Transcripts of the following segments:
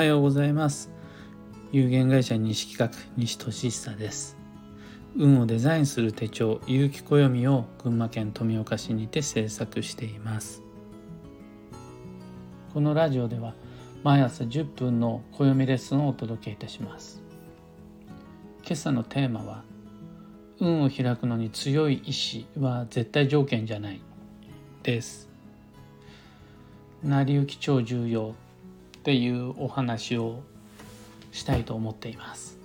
はようございます。有限会社西企画西俊久です。運をデザインする手帳有機暦を群馬県富岡市にて制作しています。このラジオでは毎朝10分の暦レッスンをお届けいたします。今朝のテーマは運を開くのに強い意志は絶対条件じゃないです。成り行き超重要。っていうお話をしたいと思っています。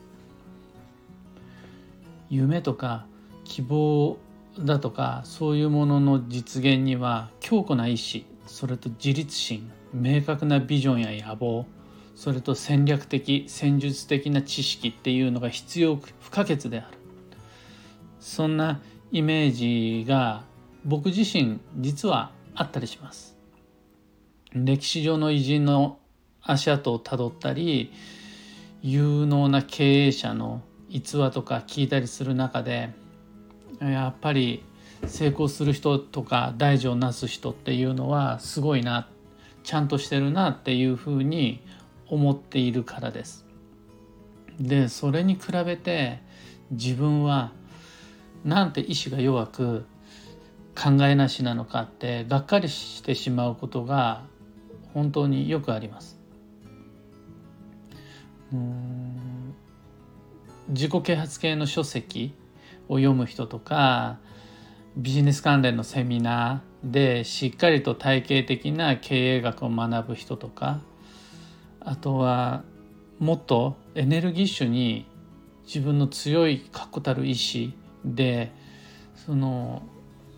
夢とか希望だとかそういうものの実現には強固な意志それと自立心明確なビジョンや野望それと戦略的戦術的な知識っていうのが必要不可欠である。そんなイメージが僕自身実はあったりします。歴史上の偉人の足跡をたどったり有能な経営者の逸話とか聞いたりする中でやっぱり成功する人とか大事をなす人っていうのはすごいなちゃんとしてるなっていうふうに思っているからです。でそれに比べて自分はなんて意志が弱く考えなしなのかってがっかりしてしまうことが本当によくあります。自己啓発系の書籍を読む人とかビジネス関連のセミナーでしっかりと体系的な経営学を学ぶ人とかあとはもっとエネルギッシュに自分の強い確固たる意志でその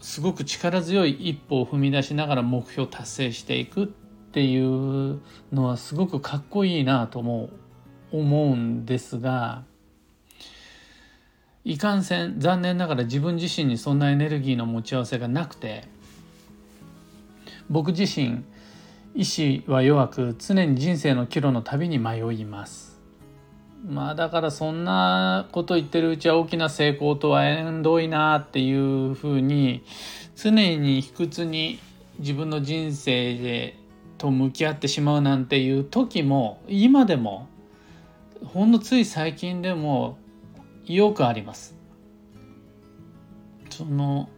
すごく力強い一歩を踏み出しながら目標を達成していくっていうのはすごくかっこいいなと思う。思うんですがいかんせん残念ながら自分自身にそんなエネルギーの持ち合わせがなくて僕自身意志は弱く常に人生の岐路の旅に迷います。まあだからそんなこと言ってるうちは大きな成功とは縁遠いなっていうふうに常に卑屈に自分の人生でと向き合ってしまうなんていう時も今でもほんのつい最近でもよくあります。その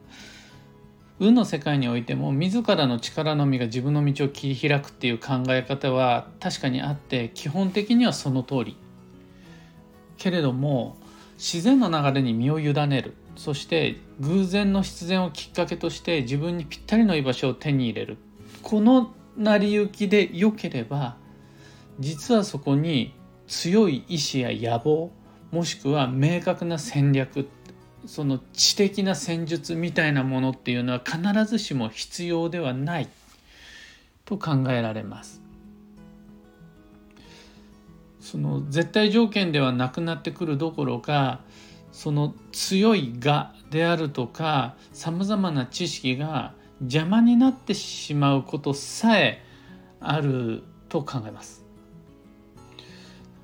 運の世界においても自らの力のみが自分の道を切り開くっていう考え方は確かにあって基本的にはその通り。けれども自然の流れに身を委ねるそして偶然の必然をきっかけとして自分にぴったりの居場所を手に入れるこの成り行きで良ければ実はそこに強い意志や野望もしくは明確な戦略その知的な戦術みたいなものっていうのは必ずしも必要ではないと考えられます。その絶対条件ではなくなってくるどころかその強い我であるとかさまざまな知識が邪魔になってしまうことさえあると考えます。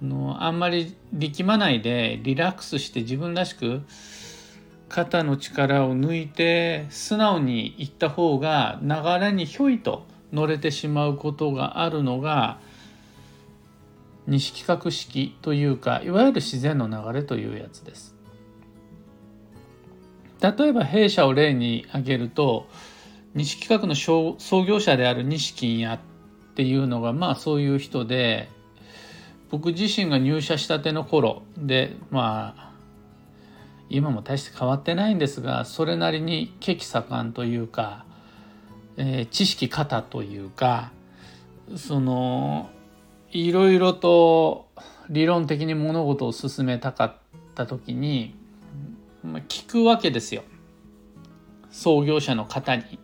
のあんまり力まないでリラックスして自分らしく肩の力を抜いて素直にいった方が流れにひょいと乗れてしまうことがあるのが西企画式というかいわゆる自然の流れというやつです。例えば弊社を例に挙げると西企画の創業者である西金屋っていうのがまあそういう人で僕自身が入社したての頃でまあ今も大して変わってないんですがそれなりに血気盛んというか、えー、知識過多というかそのいろいろと理論的に物事を進めたかった時に、まあ、聞くわけですよ創業者の方に。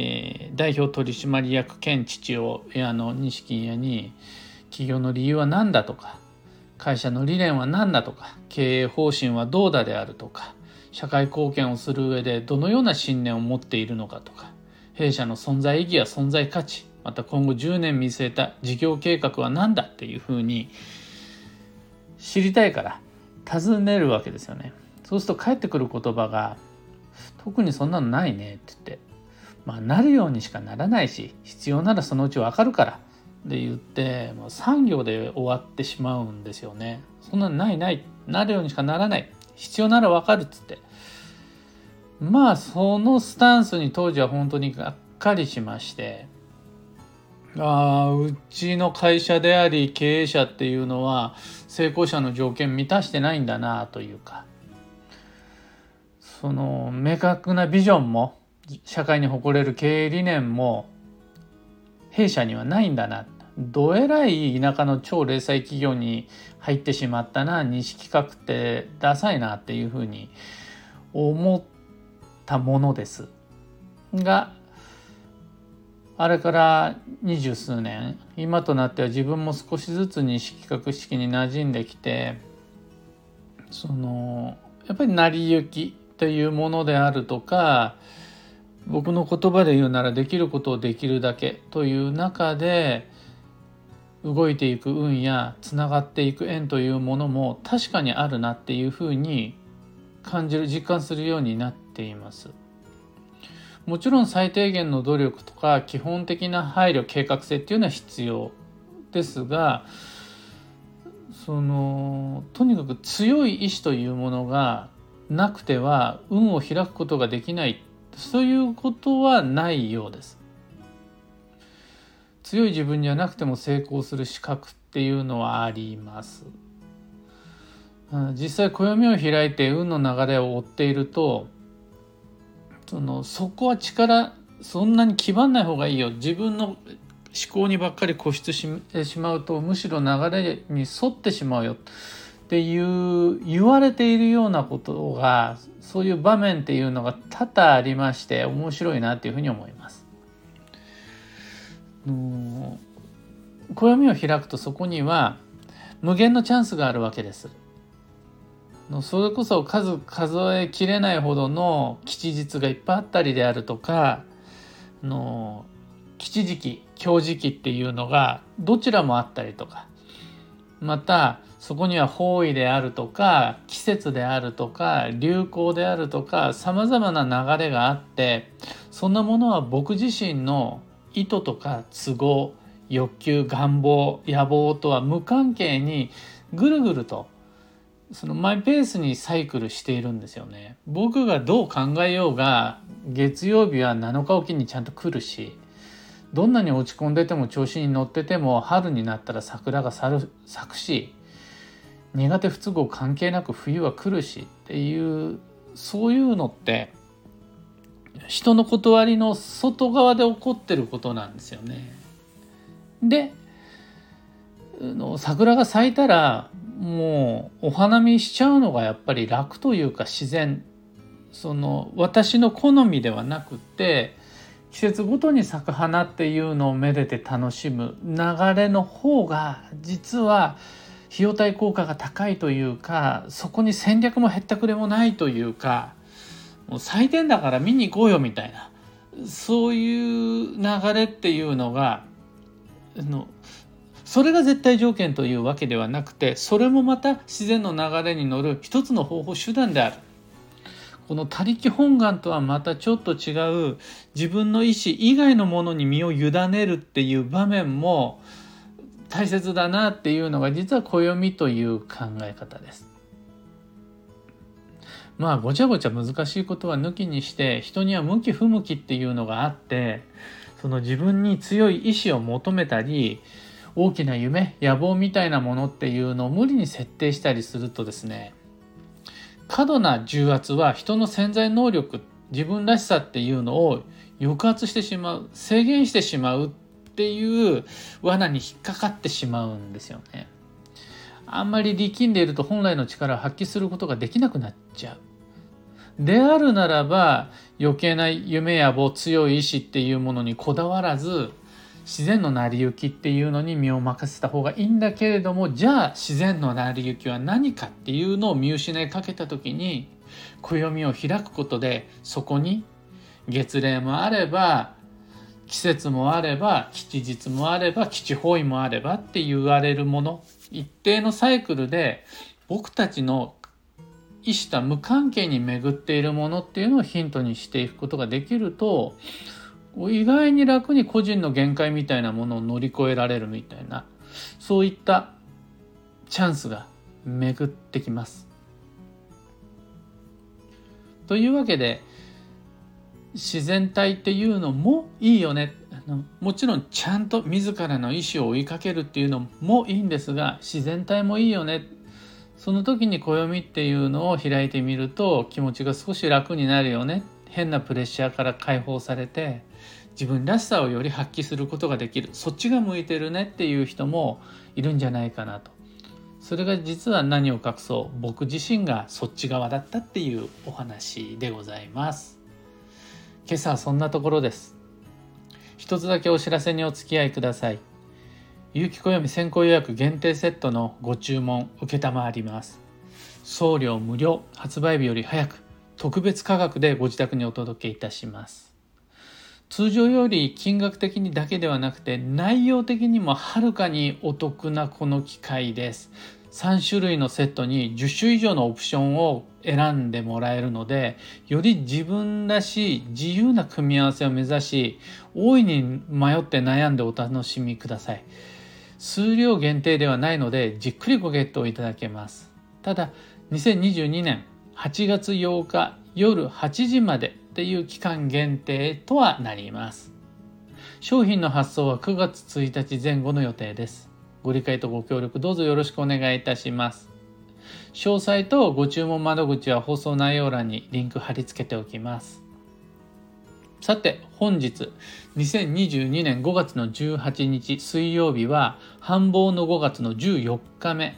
えー、代表取締役兼父親の錦屋に企業の理由は何だとか会社の理念は何だとか経営方針はどうだであるとか社会貢献をする上でどのような信念を持っているのかとか弊社の存在意義や存在価値また今後10年見据えた事業計画は何だっていうふうに知りたいから尋ねるわけですよね。そうすると返ってくる言葉が「特にそんなのないね」って言ってまあなるようにしかならないし必要ならそのうちわかるからで言ってもう産業で終わってしまうんですよね。そんなないないなるようにしかならない。必要ならわかるっつって。まあそのスタンスに当時は本当にがっかりしまして。ああうちの会社であり経営者っていうのは成功者の条件満たしてないんだなというか。その明確なビジョンも社会に誇れる経営理念も弊社にはないんだな。どえらい田舎の超零細企業に入ってしまったな。西企画ってダサいなっていうふうに思ったものです。があれから二十数年今となっては自分も少しずつ西企画式に馴染んできてそのやっぱり成り行きというものであるとか僕の言葉で言うならできることをできるだけという中で動いていく運やつながっていく縁というものも確かにあるなっていうふうに感じる実感するようになっています。もちろん最低限の努力とか基本的な配慮計画性っていうのは必要ですがそのとにかく強い意志というものがなくては運を開くことができないそういうことはないようです。強い自分じゃなくても成功する資格っていうのはあります。実際暦を開いて運の流れを追っているとそのそこは力そんなに気張んない方がいいよ自分の思考にばっかり固執してしまうとむしろ流れに沿ってしまうよっていう言われているようなことがそういう場面っていうのが多々ありまして面白いなっていうふうに思います。暦を開くとそこには無限のチャンスがあるわけです。それこそ数数えきれないほどの吉日がいっぱいあったりであるとかの吉時期強時期っていうのがどちらもあったりとかまたそこには方位であるとか季節であるとか流行であるとかさまざまな流れがあってそんなものは僕自身の意図とか都合欲求願望野望とは無関係にぐるぐるとそのマイペースにサイクルしているんですよね。僕がどう考えようが月曜日は7日おきにちゃんと来るしどんなに落ち込んでても調子に乗ってても春になったら桜が咲くし苦手不都合関係なく冬は来るしっていうそういうのって人の断りの外側で起こってることなんですよね。で桜が咲いたらもうお花見しちゃうのがやっぱり楽というか自然その私の好みではなくって季節ごとに咲く花っていうのをめでて楽しむ流れの方が実は費用対効果が高いというかそこに戦略もへったくれもないというかもう祭典だから見に行こうよみたいなそういう流れっていうのがのそれが絶対条件というわけではなくてそれもまた自然の流れに乗る一つの方法手段である。この他力本願とはまたちょっと違う自分の意思以外のものに身を委ねるっていう場面も大切だなっていうのが実は暦という考え方です。まあごちゃごちゃ難しいことは抜きにして人には向き不向きっていうのがあってその自分に強い意志を求めたり大きな夢野望みたいなものっていうのを無理に設定したりするとですね過度な重圧は人の潜在能力自分らしさっていうのを抑圧してしまう制限してしまうっていう罠に引っかかってしまうんですよね。あんまり力んでいると本来の力を発揮することができなくなっちゃう。であるならば余計な夢や棒強い意志っていうものにこだわらず自然の成り行きっていうのに身を任せた方がいいんだけれどもじゃあ自然の成り行きは何かっていうのを見失いかけた時に暦を開くことでそこに月齢もあれば季節もあれば吉日もあれば吉方位もあればって言われるもの一定のサイクルで僕たちの意思と無関係に巡っているものっていうのをヒントにしていくことができると意外に楽に個人の限界みたいなものを乗り越えられるみたいなそういったチャンスが巡ってきます。というわけで自然体っていうのもいいよね。もちろんちゃんと自らの意思を追いかけるっていうのもいいんですが自然体もいいよね。その時に暦っていうのを開いてみると気持ちが少し楽になるよね。変なプレッシャーから解放されて自分らしさをより発揮することができる。そっちが向いてるねっていう人もいるんじゃないかなと。それが実は何を隠そう。僕自身がそっち側だったっていうお話でございます。今朝はそんなところです。一つだけお知らせにお付き合いください。有機暦先行予約限定セットのご注文承ります。送料無料。発売日より早く。特別価格でご自宅にお届けいたします。通常より金額的にだけではなくて内容的にもはるかにお得なこの機会です。3種類のセットに10種以上のオプションを選んでもらえるのでより自分らしい自由な組み合わせを目指し大いに迷って悩んでお楽しみください。数量限定ではないのでじっくりごゲットいただけます。ただ2022年8月8日夜8時までっていう期間限定とはなります商品の発送は9月1日前後の予定ですご理解とご協力どうぞよろしくお願いいたします。詳細とご注文窓口は放送内容欄にリンク貼り付けておきます。さて本日2022年5月の18日水曜日は繁忙の5月の14日目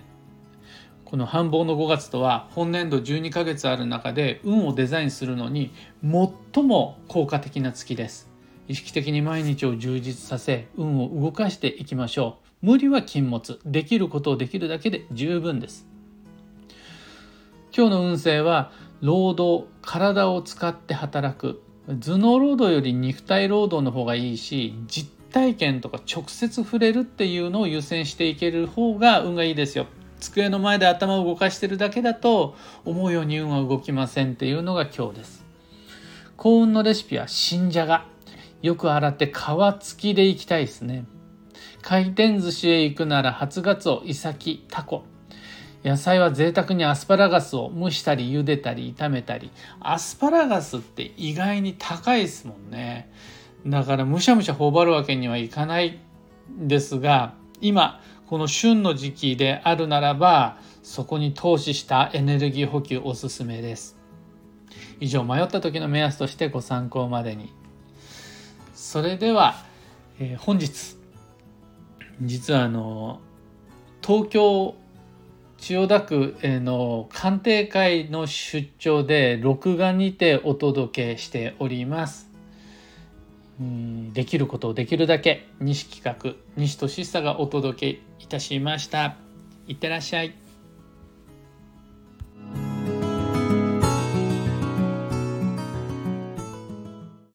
この繁忙の5月とは本年度12ヶ月ある中で運をデザインするのに最も効果的な月です。意識的に毎日を充実させ運を動かしていきましょう。無理は禁物。できることをできるだけで十分です。今日の運勢は労働体を使って働く。頭脳労働より肉体労働の方がいいし実体験とか直接触れるっていうのを優先していける方が運がいいですよ。机の前で頭を動かしてるだけだと思うように運は動きませんっていうのが今日です幸運のレシピは新じゃがよく洗って皮付きでいきたいですね回転寿司へ行くなら初ガツオ、イサキ、タコ。野菜は贅沢にアスパラガスを蒸したり茹でたり炒めたり。アスパラガスって意外に高いですもんね。だからむしゃむしゃ頬張るわけにはいかないんですが、今、この旬の時期であるならば、そこに投資したエネルギー補給おすすめです。以上、迷った時の目安としてご参考までに。それでは、えー、本日実はあの東京千代田区への鑑定会の出張で録画にてお届けしております。できることをできるだけ西企画西俊久がお届けいたしました。いってらっしゃい。